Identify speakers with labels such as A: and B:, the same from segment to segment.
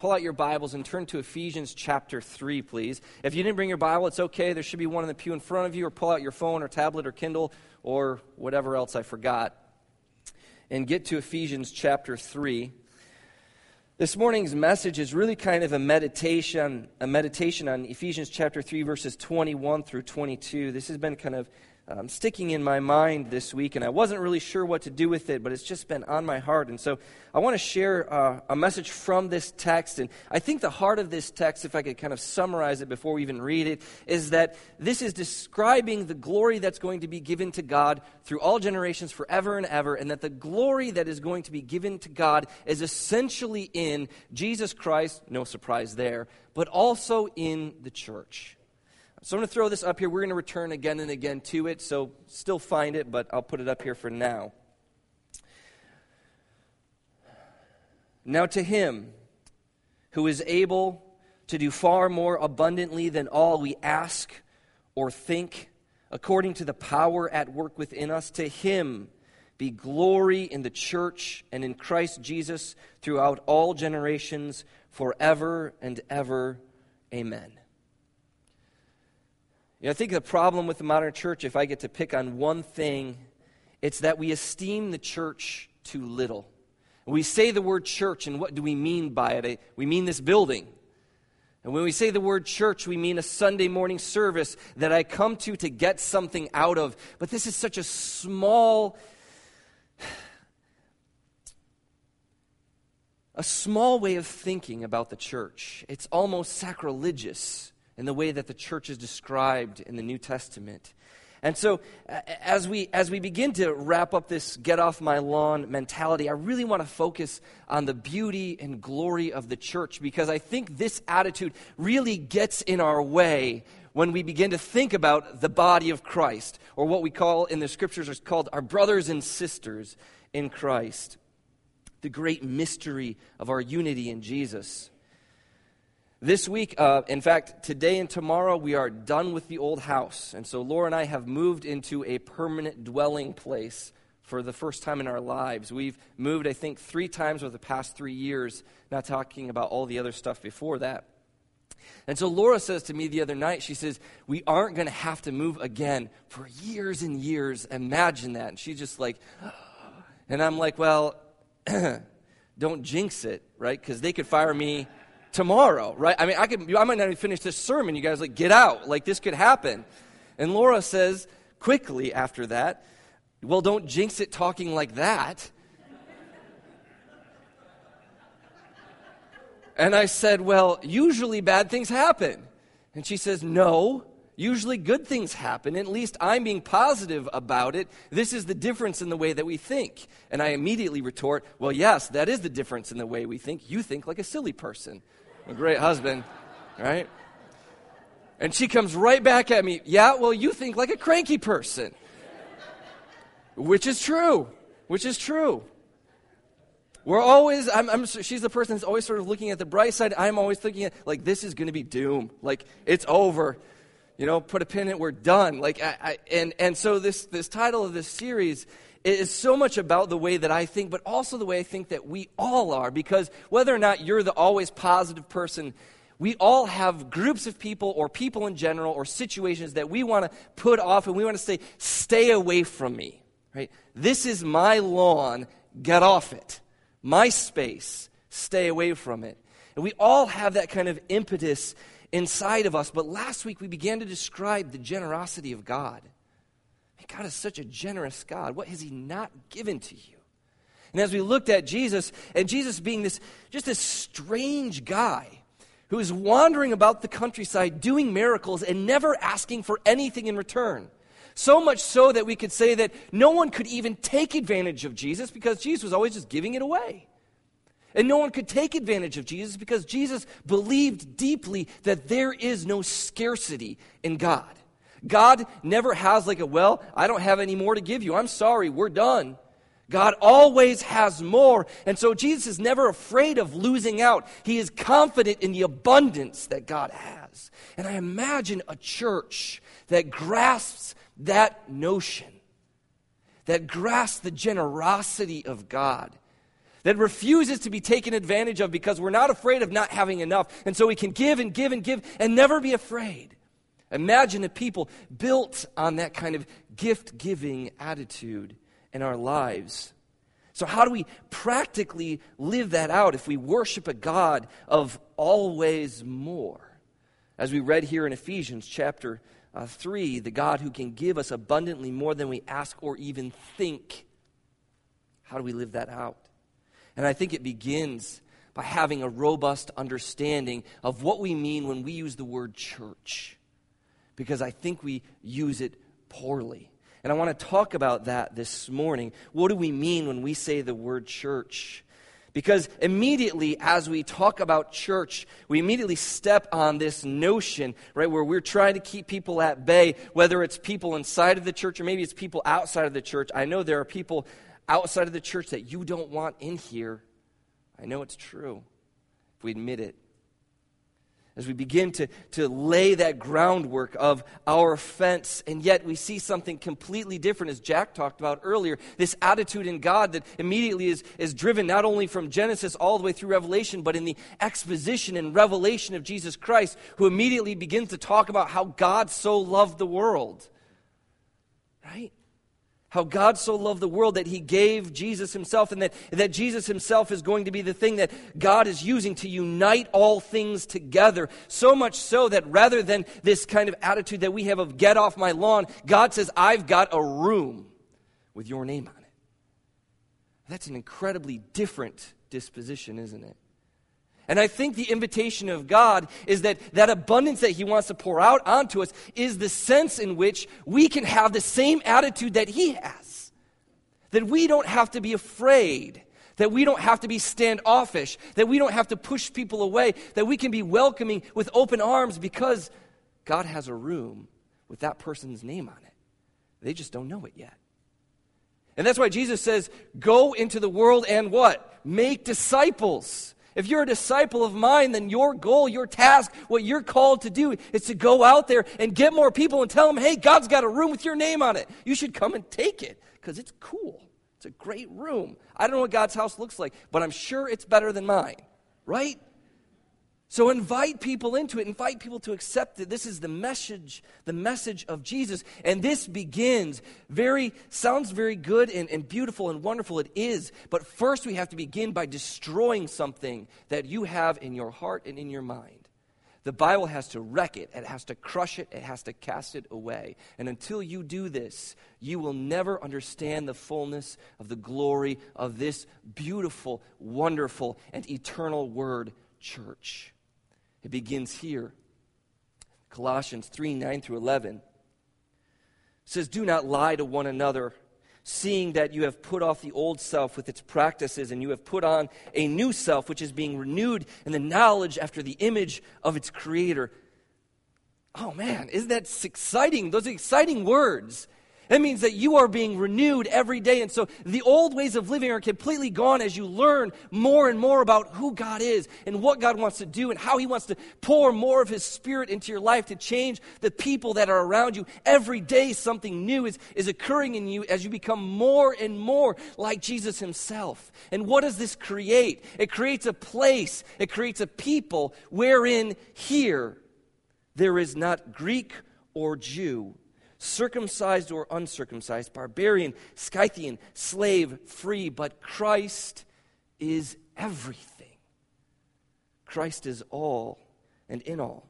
A: pull out your Bibles and turn to Ephesians chapter 3, please. If you didn't bring your Bible, it's okay. There should be one in the pew in front of you, or pull out your phone or tablet or Kindle or whatever else I forgot. And get to Ephesians chapter 3. This morning's message is really kind of a meditation, a meditation on Ephesians chapter 3, verses 21 through 22. This has been kind of um, sticking in my mind this week, and I wasn't really sure what to do with it, but it's just been on my heart. And so I want to share uh, a message from this text. And I think the heart of this text, if I could kind of summarize it before we even read it, is that this is describing the glory that's going to be given to God through all generations forever and ever, and that the glory that is going to be given to God is essentially in Jesus Christ, no surprise there, but also in the church. So I'm going to throw this up here. We're going to return again and again to it, so still find it, but I'll put it up here for now. Now, to him who is able to do far more abundantly than all we ask or think, according to the power at work within us, to him be glory in the church and in Christ Jesus throughout all generations, forever and ever. Amen. You know, I think the problem with the modern church, if I get to pick on one thing, it's that we esteem the church too little. We say the word church, and what do we mean by it? We mean this building. And when we say the word church, we mean a Sunday morning service that I come to to get something out of. But this is such a small, a small way of thinking about the church. It's almost sacrilegious in the way that the church is described in the New Testament. And so, as we, as we begin to wrap up this get off my lawn mentality, I really want to focus on the beauty and glory of the church because I think this attitude really gets in our way when we begin to think about the body of Christ, or what we call in the scriptures is called our brothers and sisters in Christ. The great mystery of our unity in Jesus. This week, uh, in fact, today and tomorrow, we are done with the old house. And so Laura and I have moved into a permanent dwelling place for the first time in our lives. We've moved, I think, three times over the past three years, not talking about all the other stuff before that. And so Laura says to me the other night, she says, We aren't going to have to move again for years and years. Imagine that. And she's just like, and I'm like, Well, don't jinx it, right? Because they could fire me tomorrow, right? I mean, I could, I might not even finish this sermon. You guys like, get out. Like, this could happen. And Laura says quickly after that, well, don't jinx it talking like that. and I said, well, usually bad things happen. And she says, no, usually good things happen. At least I'm being positive about it. This is the difference in the way that we think. And I immediately retort, well, yes, that is the difference in the way we think. You think like a silly person a great husband, right? And she comes right back at me, yeah, well, you think like a cranky person. Which is true. Which is true. We're always, I'm, I'm, she's the person that's always sort of looking at the bright side. I'm always thinking, at, like, this is going to be doom. Like, it's over. You know, put a pin in it, we're done. Like, I, I, and, and so this, this title of this series is so much about the way that I think, but also the way I think that we all are. Because whether or not you're the always positive person, we all have groups of people or people in general or situations that we want to put off and we want to say, stay away from me. Right? This is my lawn, get off it. My space, stay away from it. And we all have that kind of impetus inside of us. But last week we began to describe the generosity of God. God is such a generous God. What has He not given to you? And as we looked at Jesus, and Jesus being this just this strange guy who is wandering about the countryside doing miracles and never asking for anything in return. So much so that we could say that no one could even take advantage of Jesus because Jesus was always just giving it away. And no one could take advantage of Jesus because Jesus believed deeply that there is no scarcity in God. God never has like a, well, I don't have any more to give you. I'm sorry, we're done. God always has more. And so Jesus is never afraid of losing out. He is confident in the abundance that God has. And I imagine a church that grasps that notion, that grasps the generosity of God, that refuses to be taken advantage of because we're not afraid of not having enough. And so we can give and give and give and never be afraid. Imagine a people built on that kind of gift giving attitude in our lives. So, how do we practically live that out if we worship a God of always more? As we read here in Ephesians chapter uh, 3, the God who can give us abundantly more than we ask or even think. How do we live that out? And I think it begins by having a robust understanding of what we mean when we use the word church, because I think we use it poorly. And I want to talk about that this morning. What do we mean when we say the word church? Because immediately as we talk about church, we immediately step on this notion, right, where we're trying to keep people at bay, whether it's people inside of the church or maybe it's people outside of the church. I know there are people outside of the church that you don't want in here. I know it's true if we admit it. As we begin to, to lay that groundwork of our offense, and yet we see something completely different, as Jack talked about earlier. This attitude in God that immediately is, is driven not only from Genesis all the way through Revelation, but in the exposition and revelation of Jesus Christ, who immediately begins to talk about how God so loved the world. Right? How God so loved the world that he gave Jesus himself, and that, that Jesus himself is going to be the thing that God is using to unite all things together. So much so that rather than this kind of attitude that we have of get off my lawn, God says, I've got a room with your name on it. That's an incredibly different disposition, isn't it? And I think the invitation of God is that that abundance that He wants to pour out onto us is the sense in which we can have the same attitude that He has. That we don't have to be afraid, that we don't have to be standoffish, that we don't have to push people away, that we can be welcoming with open arms because God has a room with that person's name on it. They just don't know it yet. And that's why Jesus says, Go into the world and what? Make disciples. If you're a disciple of mine, then your goal, your task, what you're called to do is to go out there and get more people and tell them, hey, God's got a room with your name on it. You should come and take it because it's cool. It's a great room. I don't know what God's house looks like, but I'm sure it's better than mine, right? So invite people into it, invite people to accept it. This is the message, the message of Jesus. And this begins very, sounds very good and, and beautiful and wonderful. It is. But first we have to begin by destroying something that you have in your heart and in your mind. The Bible has to wreck it, it has to crush it, it has to cast it away. And until you do this, you will never understand the fullness of the glory of this beautiful, wonderful, and eternal word, church. It begins here. Colossians 3 9 through 11 says, Do not lie to one another, seeing that you have put off the old self with its practices, and you have put on a new self, which is being renewed in the knowledge after the image of its creator. Oh man, isn't that exciting? Those exciting words. That means that you are being renewed every day. And so the old ways of living are completely gone as you learn more and more about who God is and what God wants to do and how He wants to pour more of His Spirit into your life to change the people that are around you. Every day, something new is, is occurring in you as you become more and more like Jesus Himself. And what does this create? It creates a place, it creates a people wherein here there is not Greek or Jew circumcised or uncircumcised, barbarian, Scythian, slave, free, but Christ is everything. Christ is all and in all.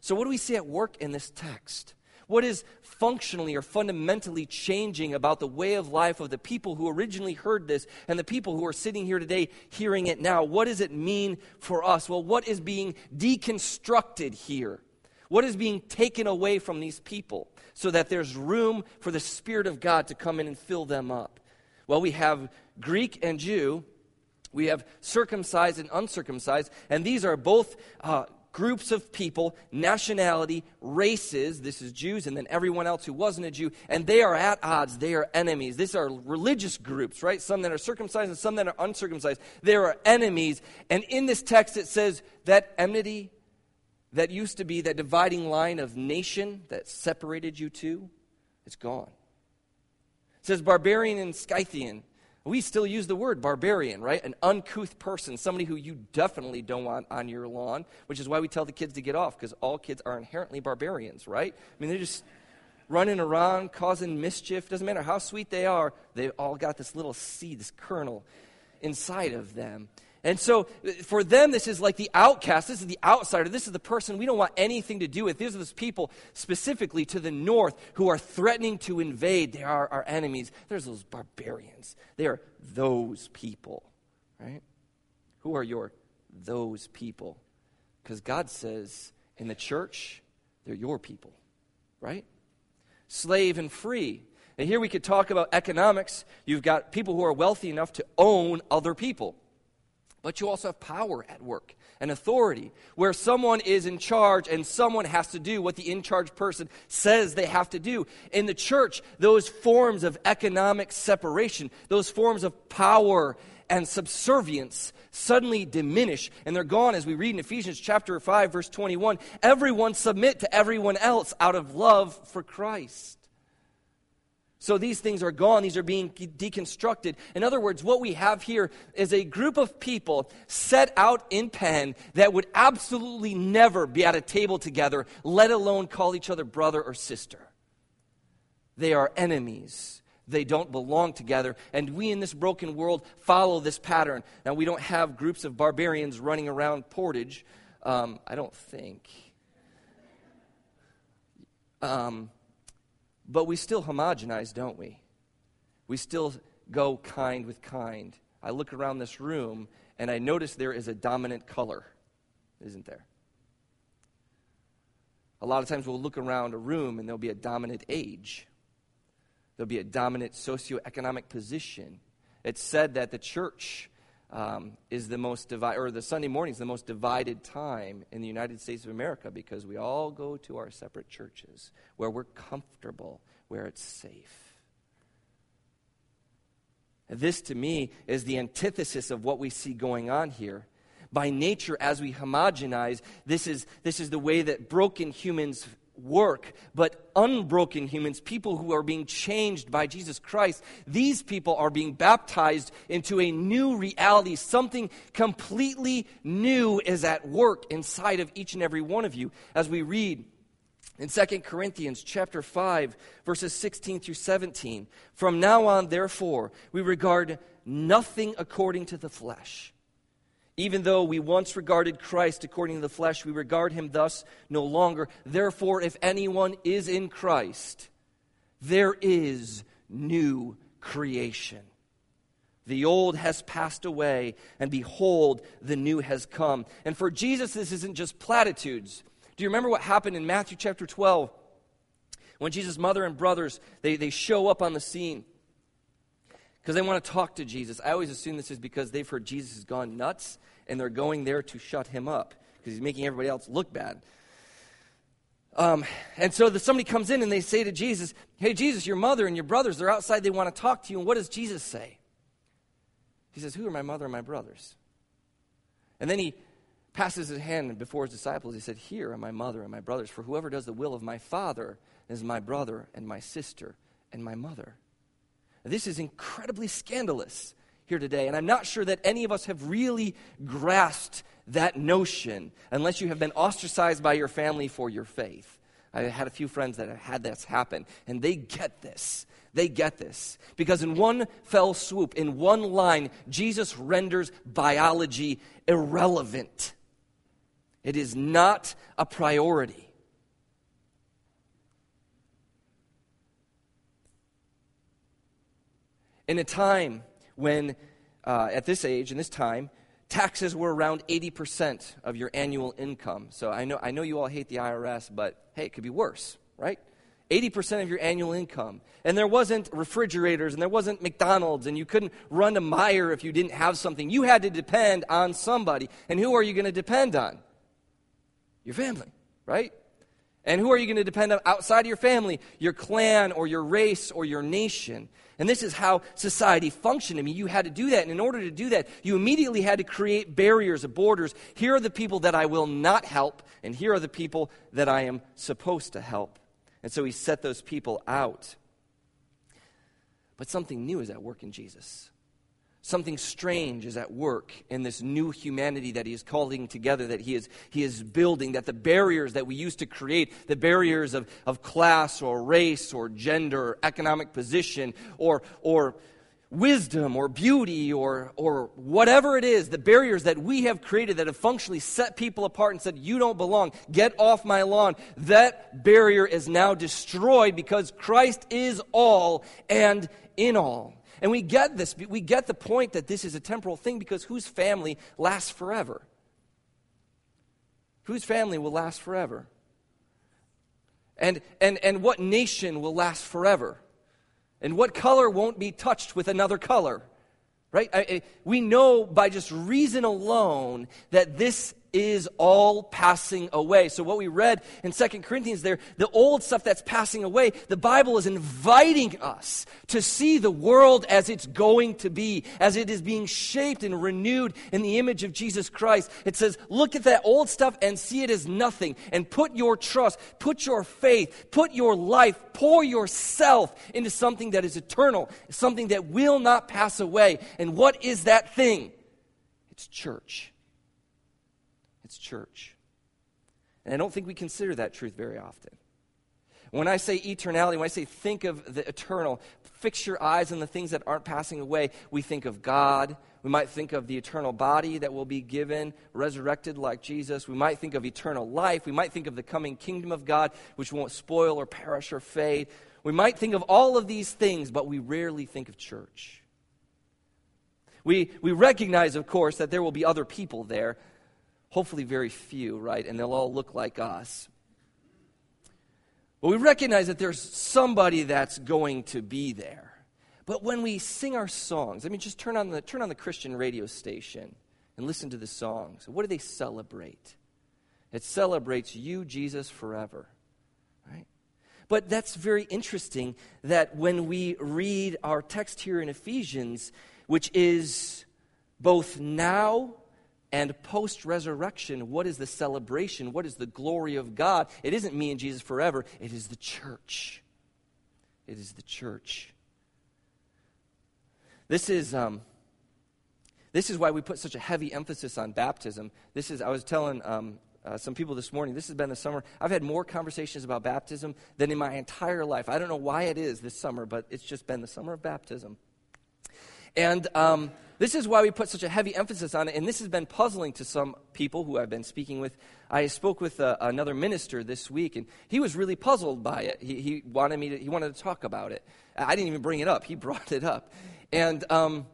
A: So, what do we see at work in this text? What is functionally or fundamentally changing about the way of life of the people who originally heard this and the people who are sitting here today hearing it now? What does it mean for us? Well, what is being deconstructed here? What is being taken away from these people so that there's room for the Spirit of God to come in and fill them up? Well, we have Greek and Jew, we have circumcised and uncircumcised, and these are both uh, groups of people, nationality, races. This is Jews, and then everyone else who wasn't a Jew, and they are at odds. They are enemies. These are religious groups, right? Some that are circumcised and some that are uncircumcised. They are enemies. And in this text, it says that enmity that used to be that dividing line of nation that separated you two, it's gone. It says barbarian and Scythian. We still use the word barbarian, right? An uncouth person, somebody who you definitely don't want on your lawn, which is why we tell the kids to get off, because all kids are inherently barbarians, right? I mean, they're just running around, causing mischief. Doesn't matter how sweet they are, they've all got this little seed, this kernel inside of them. And so uh, for them, this is like the outcast. This is the outsider. This is the person we don't want anything to do with. These are those people specifically to the north who are threatening to invade. They are our enemies. There's those barbarians. They are those people, right? Who are your those people? Because God says in the church, they're your people, right? Slave and free. And here we could talk about economics. You've got people who are wealthy enough to own other people but you also have power at work and authority, where someone is in charge and someone has to do what the in charge person says they have to do. In the church, those forms of economic separation, those forms of power and subservience suddenly diminish and they're gone as we read in Ephesians chapter 5 verse 21 everyone submit to everyone else out of love for Christ so these things are gone, these are being deconstructed. In other words, what we have here is a group of people set out in pen that would absolutely never be at a table together, let alone call each other brother or sister. They are enemies. They don't belong together. And we in this broken world follow this pattern. Now, we don't have groups of barbarians running around Portage. Um, I don't think. Um, but we still homogenize, don't we? We still go kind with kind. I look around this room and I notice there is a dominant color, isn't there? A lot of times we'll look around a room and there'll be a dominant age. There'll be a dominant socioeconomic position. It's said that the church um, is the most divided, or the Sunday morning is the most divided time in the United States of America because we all go to our separate churches where we're comfortable, where it's safe. This, to me, is the antithesis of what we see going on here. By nature, as we homogenize, this is, this is the way that broken humans work, but unbroken humans, people who are being changed by Jesus Christ, these people are being baptized into a new reality. Something completely new is at work inside of each and every one of you. As we read in 2 Corinthians chapter 5 verses 16 through 17, from now on therefore we regard nothing according to the flesh. Even though we once regarded Christ according to the flesh, we regard him thus no longer. Therefore, if anyone is in Christ, there is new creation. The old has passed away, and behold, the new has come. And for Jesus, this isn't just platitudes. Do you remember what happened in Matthew chapter 12? When Jesus' mother and brothers, they, they show up on the scene because they want to talk to Jesus. I always assume this is because they've heard Jesus has gone nuts and they're going there to shut him up because he's making everybody else look bad. Um, and so the, somebody comes in and they say to Jesus, Hey, Jesus, your mother and your brothers, they're outside, they want to talk to you. And what does Jesus say? He says, Who are my mother and my brothers? And then he passes his hand before his disciples. He said, Here are my mother and my brothers, for whoever does the will of my Father is my brother and my sister and my mother. This is incredibly scandalous here today, and I'm not sure that any of us have really grasped that notion unless you have been ostracized by your family for your faith. I had a few friends that have had this happen, and they get this. They get this. Because in one fell swoop, in one line, Jesus renders biology irrelevant. It is not a priority. In a time when, uh, at this age, in this time, taxes were around 80% of your annual income. So I know, I know you all hate the IRS, but hey, it could be worse, right? 80% of your annual income. And there wasn't refrigerators and there wasn't McDonald's and you couldn't run to Meijer if you didn't have something. You had to depend on somebody. And who are you going to depend on? Your family, right? And who are you going to depend on outside of your family? Your clan or your race or your nation. And this is how society functioned. I mean, you had to do that. And in order to do that, you immediately had to create barriers, borders. Here are the people that I will not help, and here are the people that I am supposed to help. And so he set those people out. But something new is at work in Jesus. Something strange is at work in this new humanity that he is calling together, that he is, he is building, that the barriers that we used to create, the barriers of, of class or race or gender or economic position or, or wisdom or beauty or, or whatever it is, the barriers that we have created that have functionally set people apart and said, You don't belong, get off my lawn, that barrier is now destroyed because Christ is all and in all. And we get this, we get the point that this is a temporal thing because whose family lasts forever? Whose family will last forever? And, and, and what nation will last forever? And what color won't be touched with another color? Right? I, I, we know by just reason alone that this is all passing away. So, what we read in Second Corinthians there, the old stuff that's passing away, the Bible is inviting us to see the world as it's going to be, as it is being shaped and renewed in the image of Jesus Christ. It says, look at that old stuff and see it as nothing, and put your trust, put your faith, put your life, pour yourself into something that is eternal, something that will not pass away. And what is that thing? It's church. It's church. And I don't think we consider that truth very often. When I say eternality, when I say think of the eternal, fix your eyes on the things that aren't passing away, we think of God. We might think of the eternal body that will be given, resurrected like Jesus. We might think of eternal life. We might think of the coming kingdom of God, which won't spoil or perish or fade. We might think of all of these things, but we rarely think of church. We, we recognize, of course, that there will be other people there hopefully very few, right? And they'll all look like us. But we recognize that there's somebody that's going to be there. But when we sing our songs, I mean, just turn on the, turn on the Christian radio station and listen to the songs. What do they celebrate? It celebrates you, Jesus, forever. Right? But that's very interesting that when we read our text here in Ephesians, which is both now and post resurrection, what is the celebration? What is the glory of God? It isn't me and Jesus forever, it is the church. It is the church. This is, um, this is why we put such a heavy emphasis on baptism. This is, I was telling um, uh, some people this morning, this has been the summer. I've had more conversations about baptism than in my entire life. I don't know why it is this summer, but it's just been the summer of baptism. And um, this is why we put such a heavy emphasis on it, and this has been puzzling to some people who I've been speaking with. I spoke with uh, another minister this week, and he was really puzzled by it. He, he, wanted me to, he wanted to talk about it. I didn't even bring it up, he brought it up. And, um,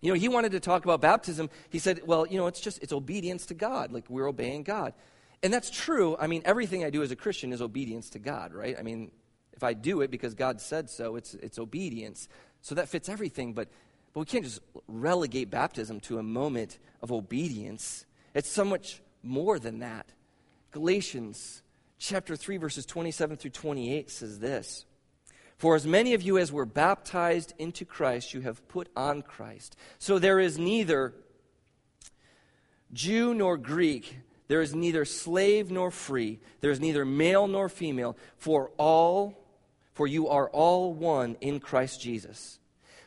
A: you know, he wanted to talk about baptism. He said, well, you know, it's just, it's obedience to God, like we're obeying God. And that's true. I mean, everything I do as a Christian is obedience to God, right? I mean, if I do it because God said so, it's, it's obedience. So that fits everything, but but we can't just relegate baptism to a moment of obedience. It's so much more than that. Galatians chapter 3 verses 27 through 28 says this. For as many of you as were baptized into Christ, you have put on Christ. So there is neither Jew nor Greek, there is neither slave nor free, there is neither male nor female, for all for you are all one in Christ Jesus.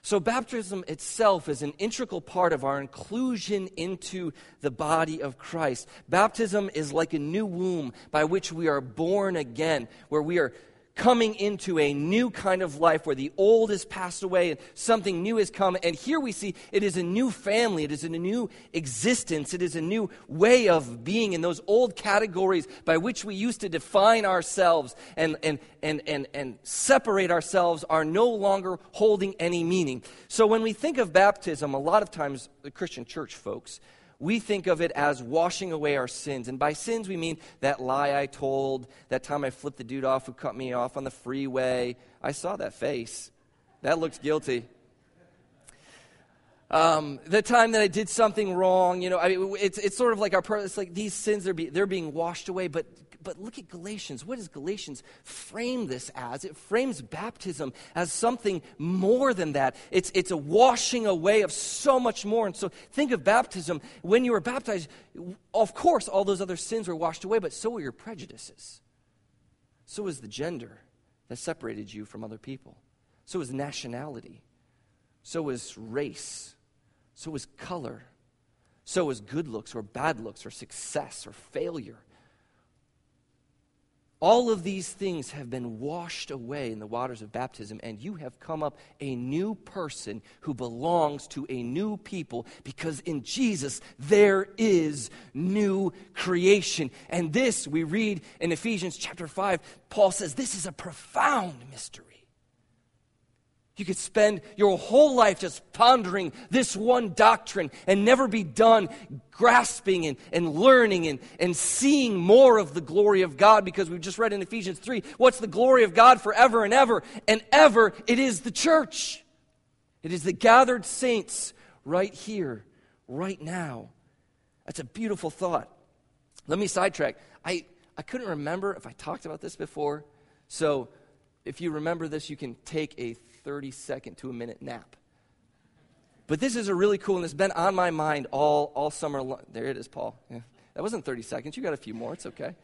A: So, baptism itself is an integral part of our inclusion into the body of Christ. Baptism is like a new womb by which we are born again, where we are coming into a new kind of life where the old has passed away and something new has come. And here we see it is a new family, it is a new existence, it is a new way of being. in those old categories by which we used to define ourselves and, and, and, and, and separate ourselves are no longer holding any meaning. So when we think of baptism, a lot of times, the Christian church folks, we think of it as washing away our sins. And by sins, we mean that lie I told, that time I flipped the dude off who cut me off on the freeway. I saw that face. That looks guilty. Um, the time that I did something wrong, you know, I mean, it's, it's sort of like our, it's like these sins are be, they're being washed away, but but look at Galatians. What does Galatians frame this as? It frames baptism as something more than that. It's, it's a washing away of so much more. And so think of baptism. When you were baptized, of course, all those other sins were washed away, but so were your prejudices. So was the gender that separated you from other people. So was nationality. So was race. So was color. So is good looks or bad looks or success or failure. All of these things have been washed away in the waters of baptism, and you have come up a new person who belongs to a new people because in Jesus there is new creation. And this we read in Ephesians chapter 5. Paul says this is a profound mystery. You could spend your whole life just pondering this one doctrine and never be done grasping and, and learning and, and seeing more of the glory of God because we've just read in Ephesians 3 what's the glory of God forever and ever and ever? It is the church. It is the gathered saints right here, right now. That's a beautiful thought. Let me sidetrack. I, I couldn't remember if I talked about this before. So if you remember this, you can take a 30 second to a minute nap. But this is a really cool, and it's been on my mind all, all summer long. There it is, Paul. Yeah. That wasn't 30 seconds. You got a few more. It's okay.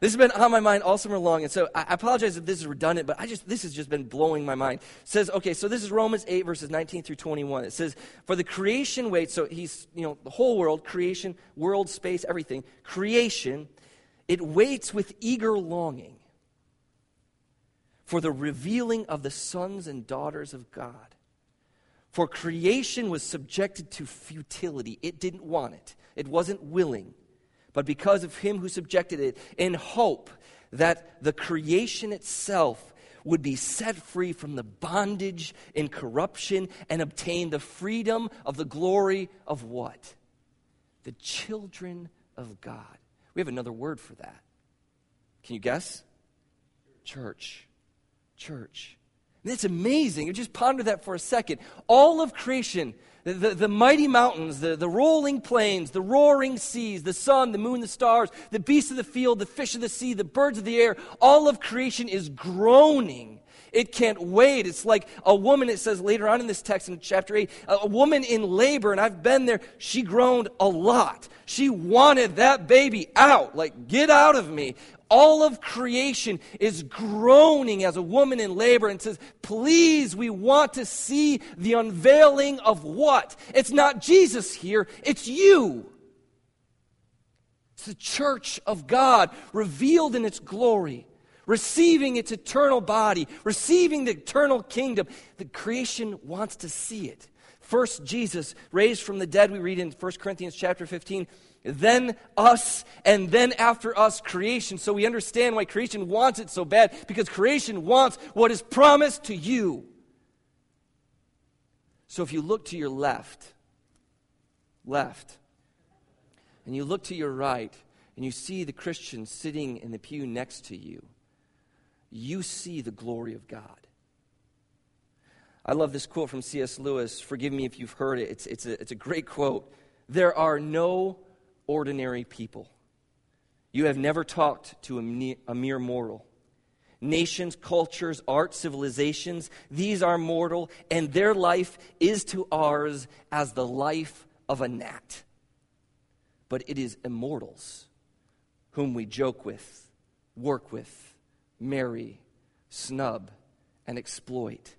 A: This has been on my mind all summer long, and so I apologize if this is redundant, but I just this has just been blowing my mind. It says, okay, so this is Romans 8, verses 19 through 21. It says, For the creation waits, so he's, you know, the whole world, creation, world, space, everything, creation, it waits with eager longing for the revealing of the sons and daughters of God. For creation was subjected to futility. It didn't want it, it wasn't willing. But because of him who subjected it, in hope that the creation itself would be set free from the bondage and corruption and obtain the freedom of the glory of what? The children of God. We have another word for that. Can you guess? Church church. And it's amazing. Just ponder that for a second. All of creation, the, the, the, mighty mountains, the, the rolling plains, the roaring seas, the sun, the moon, the stars, the beasts of the field, the fish of the sea, the birds of the air, all of creation is groaning. It can't wait. It's like a woman, it says later on in this text in chapter 8, a woman in labor, and I've been there, she groaned a lot. She wanted that baby out. Like, get out of me. All of creation is groaning as a woman in labor and says, Please, we want to see the unveiling of what? It's not Jesus here, it's you. It's the church of God revealed in its glory, receiving its eternal body, receiving the eternal kingdom. The creation wants to see it. First, Jesus, raised from the dead, we read in 1 Corinthians chapter 15 then us, and then after us, creation. So we understand why creation wants it so bad, because creation wants what is promised to you. So if you look to your left, left, and you look to your right, and you see the Christian sitting in the pew next to you, you see the glory of God. I love this quote from C.S. Lewis. Forgive me if you've heard it. It's, it's, a, it's a great quote. There are no ordinary people. You have never talked to a, mere mortal. Nations, cultures, art, civilizations, these are mortal, and their life is to ours as the life of a gnat. But it is immortals whom we joke with, work with, marry, snub, and exploit.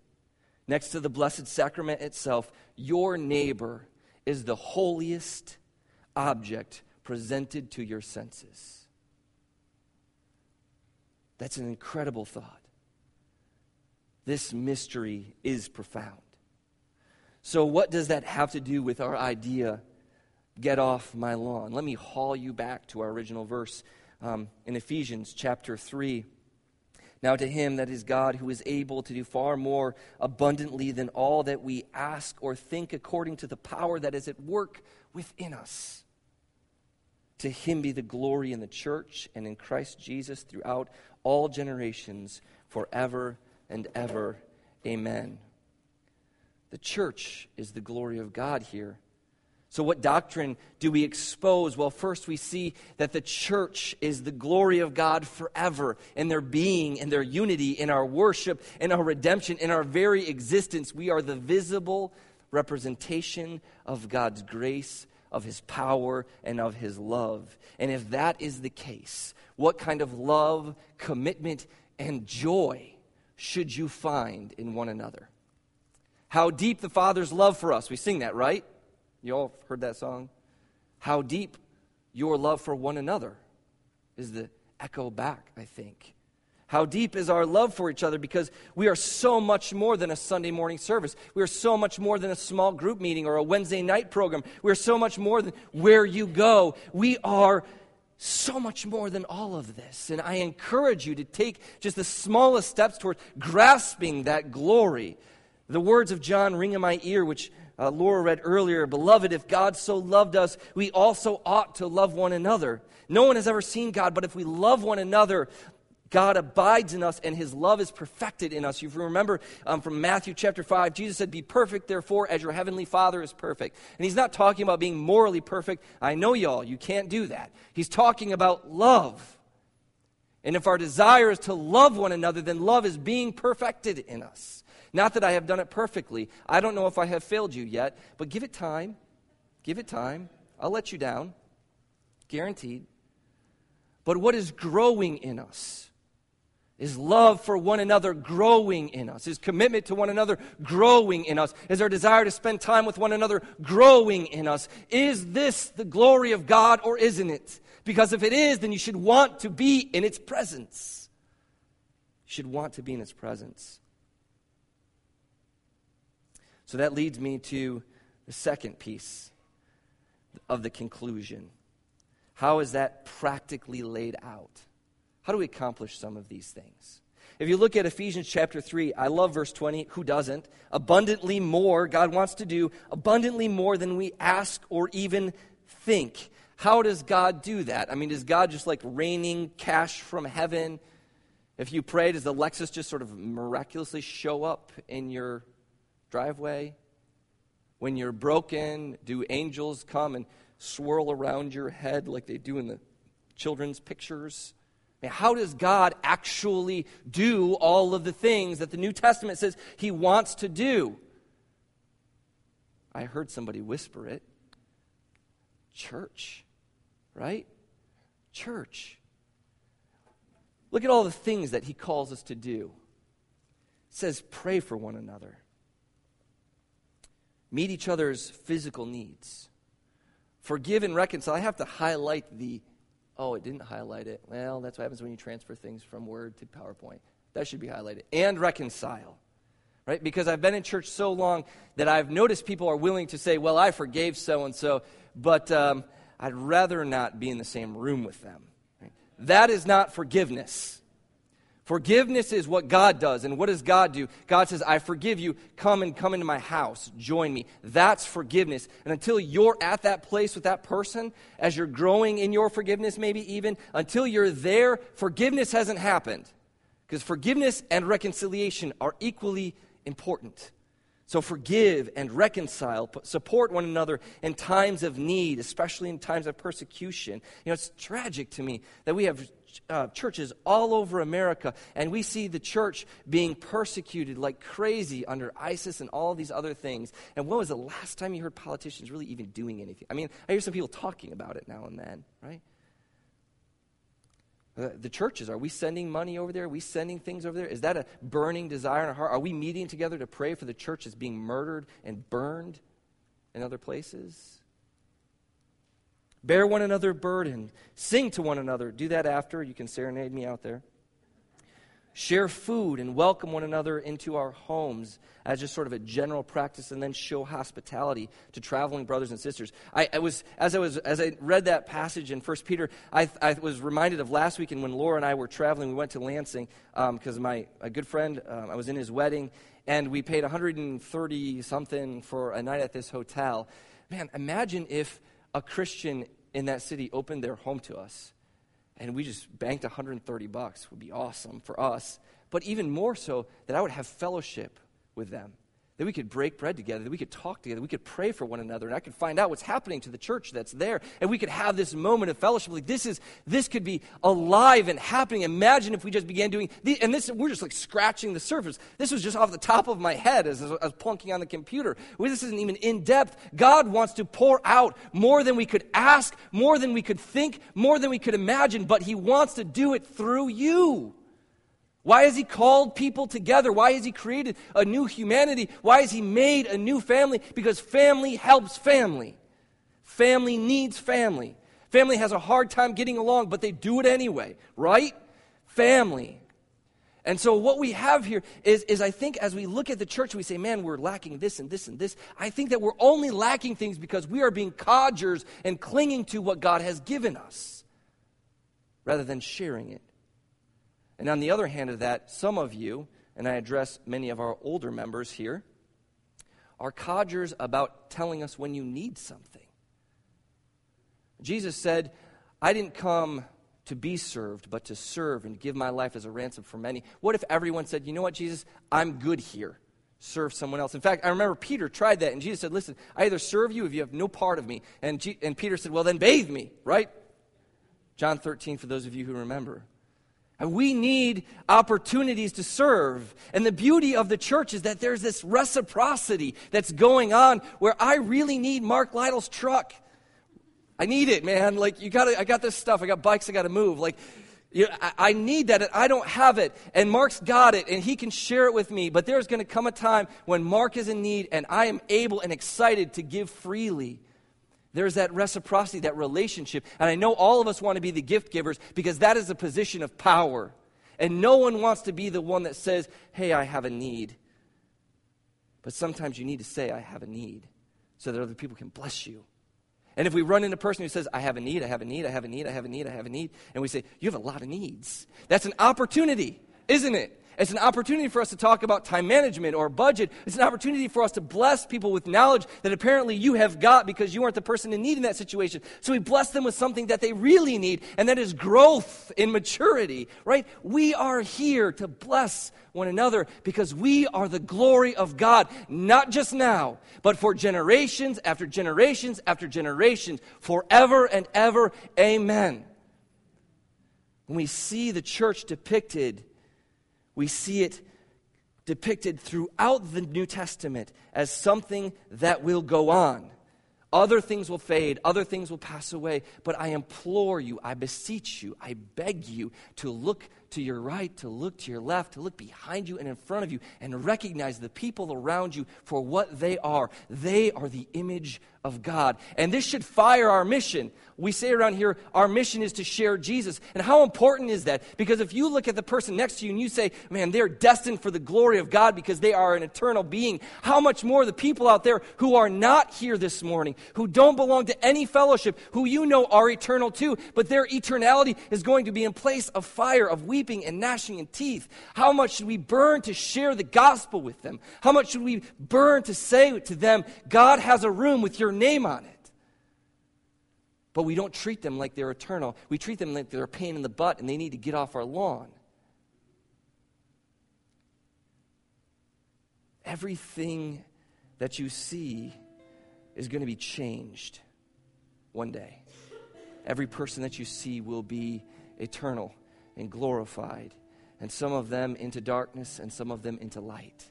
A: Next to the Blessed Sacrament itself, your neighbor is the holiest object presented to your senses. That's an incredible thought. This mystery is profound. So, what does that have to do with our idea, get off my lawn? Let me haul you back to our original verse um, in Ephesians chapter 3. Now, to him that is God, who is able to do far more abundantly than all that we ask or think, according to the power that is at work within us. To him be the glory in the church and in Christ Jesus throughout all generations, forever and ever. Amen. The church is the glory of God here. So, what doctrine do we expose? Well, first we see that the church is the glory of God forever in their being, in their unity, in our worship, in our redemption, in our very existence. We are the visible representation of God's grace of his power and of his love. And if that is the case, what kind of love, commitment, and joy should you find in one another? How deep the Father's love for us. We sing that, right? You all heard that song? How deep your love for one another is the echo back, I think. How deep is our love for each other because we are so much more than a Sunday morning service. We are so much more than a small group meeting or a Wednesday night program. We are so much more than where you go. We are so much more than all of this. And I encourage you to take just the smallest steps towards grasping that glory. The words of John ring in my ear, which uh, Laura read earlier Beloved, if God so loved us, we also ought to love one another. No one has ever seen God, but if we love one another, God abides in us and his love is perfected in us. You remember um, from Matthew chapter 5, Jesus said, Be perfect, therefore, as your heavenly Father is perfect. And he's not talking about being morally perfect. I know y'all, you can't do that. He's talking about love. And if our desire is to love one another, then love is being perfected in us. Not that I have done it perfectly. I don't know if I have failed you yet, but give it time. Give it time. I'll let you down. Guaranteed. But what is growing in us? Is love for one another growing in us? Is commitment to one another growing in us? Is our desire to spend time with one another growing in us? Is this the glory of God or isn't it? Because if it is, then you should want to be in its presence. You should want to be in its presence. So that leads me to the second piece of the conclusion. How is that practically laid out? How do we accomplish some of these things? If you look at Ephesians chapter 3, I love verse 20. Who doesn't? Abundantly more, God wants to do abundantly more than we ask or even think. How does God do that? I mean, is God just like raining cash from heaven? If you pray, does the Lexus just sort of miraculously show up in your driveway? When you're broken, do angels come and swirl around your head like they do in the children's pictures? How does God actually do all of the things that the New Testament says he wants to do? I heard somebody whisper it. Church, right? Church. Look at all the things that he calls us to do. It says, pray for one another, meet each other's physical needs, forgive and reconcile. I have to highlight the Oh, it didn't highlight it. Well, that's what happens when you transfer things from Word to PowerPoint. That should be highlighted. And reconcile. Right? Because I've been in church so long that I've noticed people are willing to say, well, I forgave so and so, but um, I'd rather not be in the same room with them. Right? That is not forgiveness. Forgiveness is what God does. And what does God do? God says, I forgive you. Come and come into my house. Join me. That's forgiveness. And until you're at that place with that person, as you're growing in your forgiveness, maybe even, until you're there, forgiveness hasn't happened. Because forgiveness and reconciliation are equally important. So forgive and reconcile, support one another in times of need, especially in times of persecution. You know, it's tragic to me that we have uh, churches all over America, and we see the church being persecuted like crazy under ISIS and all these other things. And when was the last time you heard politicians really even doing anything? I mean, I hear some people talking about it now and then, right? Uh, the churches, are we sending money over there? Are we sending things over there? Is that a burning desire in our heart? Are we meeting together to pray for the church that's being murdered and burned in other places? Bear one another burden. Sing to one another. Do that after. You can serenade me out there. Share food and welcome one another into our homes as just sort of a general practice, and then show hospitality to traveling brothers and sisters. I, I was as I was as I read that passage in First Peter, I, I, was reminded of last weekend when Laura and I were traveling. We went to Lansing because um, my a good friend, um, I was in his wedding, and we paid 130 something for a night at this hotel. Man, imagine if a Christian in that city opened their home to us and we just banked 130 bucks would be awesome for us. But even more so that i would have fellowship with them that we could break bread together, that we could talk together, we could pray for one another, and I could find out what's happening to the church that's there, and we could have this moment of fellowship. Like this is this could be alive and happening. Imagine if we just began doing these, and this we're just like scratching the surface. This was just off the top of my head as I was plunking on the computer. This isn't even in depth. God wants to pour out more than we could ask, more than we could think, more than we could imagine, but He wants to do it through you. Why has He called people together? Why has He created a new humanity? Why has He made a new family? Because family helps family. Family needs family. Family has a hard time getting along, but they do it anyway, right? Family. And so, what we have here is, is, I think, as we look at the church, we say, man, we're lacking this and this and this. I think that we're only lacking things because we are being codgers and clinging to what God has given us rather than sharing it. And on the other hand of that, some of you, and I address many of our older members here, are codgers about telling us when you need something. Jesus said, I didn't come to be served, but to serve and give my life as a ransom for many. What if everyone said, You know what, Jesus, I'm good here. Serve someone else. In fact, I remember Peter tried that, and Jesus said, Listen, I either serve you if you have no part of me. And, G- and Peter said, Well, then bathe me, right? John 13, for those of you who remember. We need opportunities to serve. And the beauty of the church is that there's this reciprocity that's going on where I really need Mark Lytle's truck. I need it, man. Like, you gotta, I got this stuff. I got bikes I gotta move. Like, you I, I need that. And I don't have it. And Mark's got it and he can share it with me. But there's gonna come a time when Mark is in need and I am able and excited to give freely. There's that reciprocity, that relationship. And I know all of us want to be the gift givers because that is a position of power. And no one wants to be the one that says, hey, I have a need. But sometimes you need to say, I have a need, so that other people can bless you. And if we run into a person who says, I have a need, I have a need, I have a need, I have a need, I have a need, and we say, You have a lot of needs, that's an opportunity, isn't it? It's an opportunity for us to talk about time management or budget. It's an opportunity for us to bless people with knowledge that apparently you have got because you aren't the person in need in that situation. So we bless them with something that they really need, and that is growth in maturity, right? We are here to bless one another because we are the glory of God, not just now, but for generations after generations after generations, forever and ever. Amen. When we see the church depicted, we see it depicted throughout the New Testament as something that will go on. Other things will fade, other things will pass away, but I implore you, I beseech you, I beg you to look to your right, to look to your left, to look behind you and in front of you, and recognize the people around you for what they are. They are the image of God. And this should fire our mission. We say around here, our mission is to share Jesus. And how important is that? Because if you look at the person next to you and you say, man, they're destined for the glory of God because they are an eternal being, how much more the people out there who are not here this morning, who don't belong to any fellowship, who you know are eternal too, but their eternality is going to be in place of fire, of weeping and gnashing of teeth. How much should we burn to share the gospel with them? How much should we burn to say to them, God has a room with your name on it? But we don't treat them like they're eternal. We treat them like they're a pain in the butt and they need to get off our lawn. Everything that you see is going to be changed one day. Every person that you see will be eternal and glorified, and some of them into darkness and some of them into light.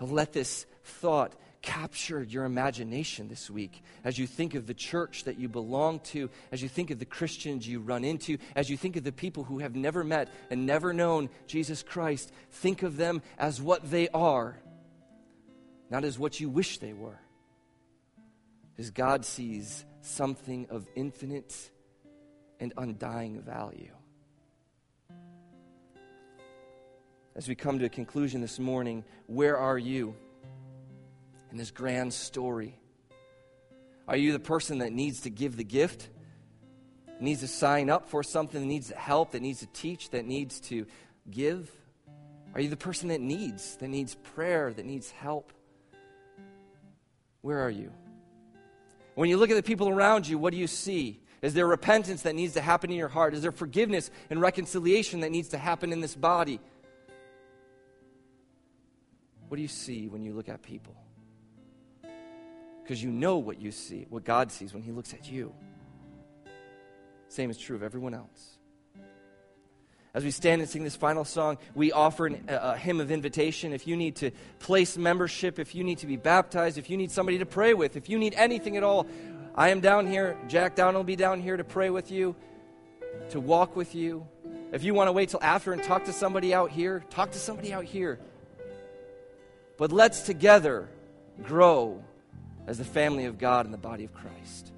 A: Let this thought capture your imagination this week as you think of the church that you belong to, as you think of the Christians you run into, as you think of the people who have never met and never known Jesus Christ. Think of them as what they are, not as what you wish they were. As God sees something of infinite and undying value. As we come to a conclusion this morning, where are you? in this grand story? Are you the person that needs to give the gift? Needs to sign up for something, needs help, that needs to teach, that needs to give? Are you the person that needs, that needs prayer, that needs help? Where are you? When you look at the people around you, what do you see? Is there repentance that needs to happen in your heart? Is there forgiveness and reconciliation that needs to happen in this body? What do you see when you look at people? because you know what you see, what God sees when He looks at you. Same is true of everyone else. As we stand and sing this final song, we offer an, a, a hymn of invitation. If you need to place membership, if you need to be baptized, if you need somebody to pray with, if you need anything at all, I am down here. Jack Down will be down here to pray with you, to walk with you. If you want to wait till after and talk to somebody out here, talk to somebody out here. But let's together grow as the family of God in the body of Christ.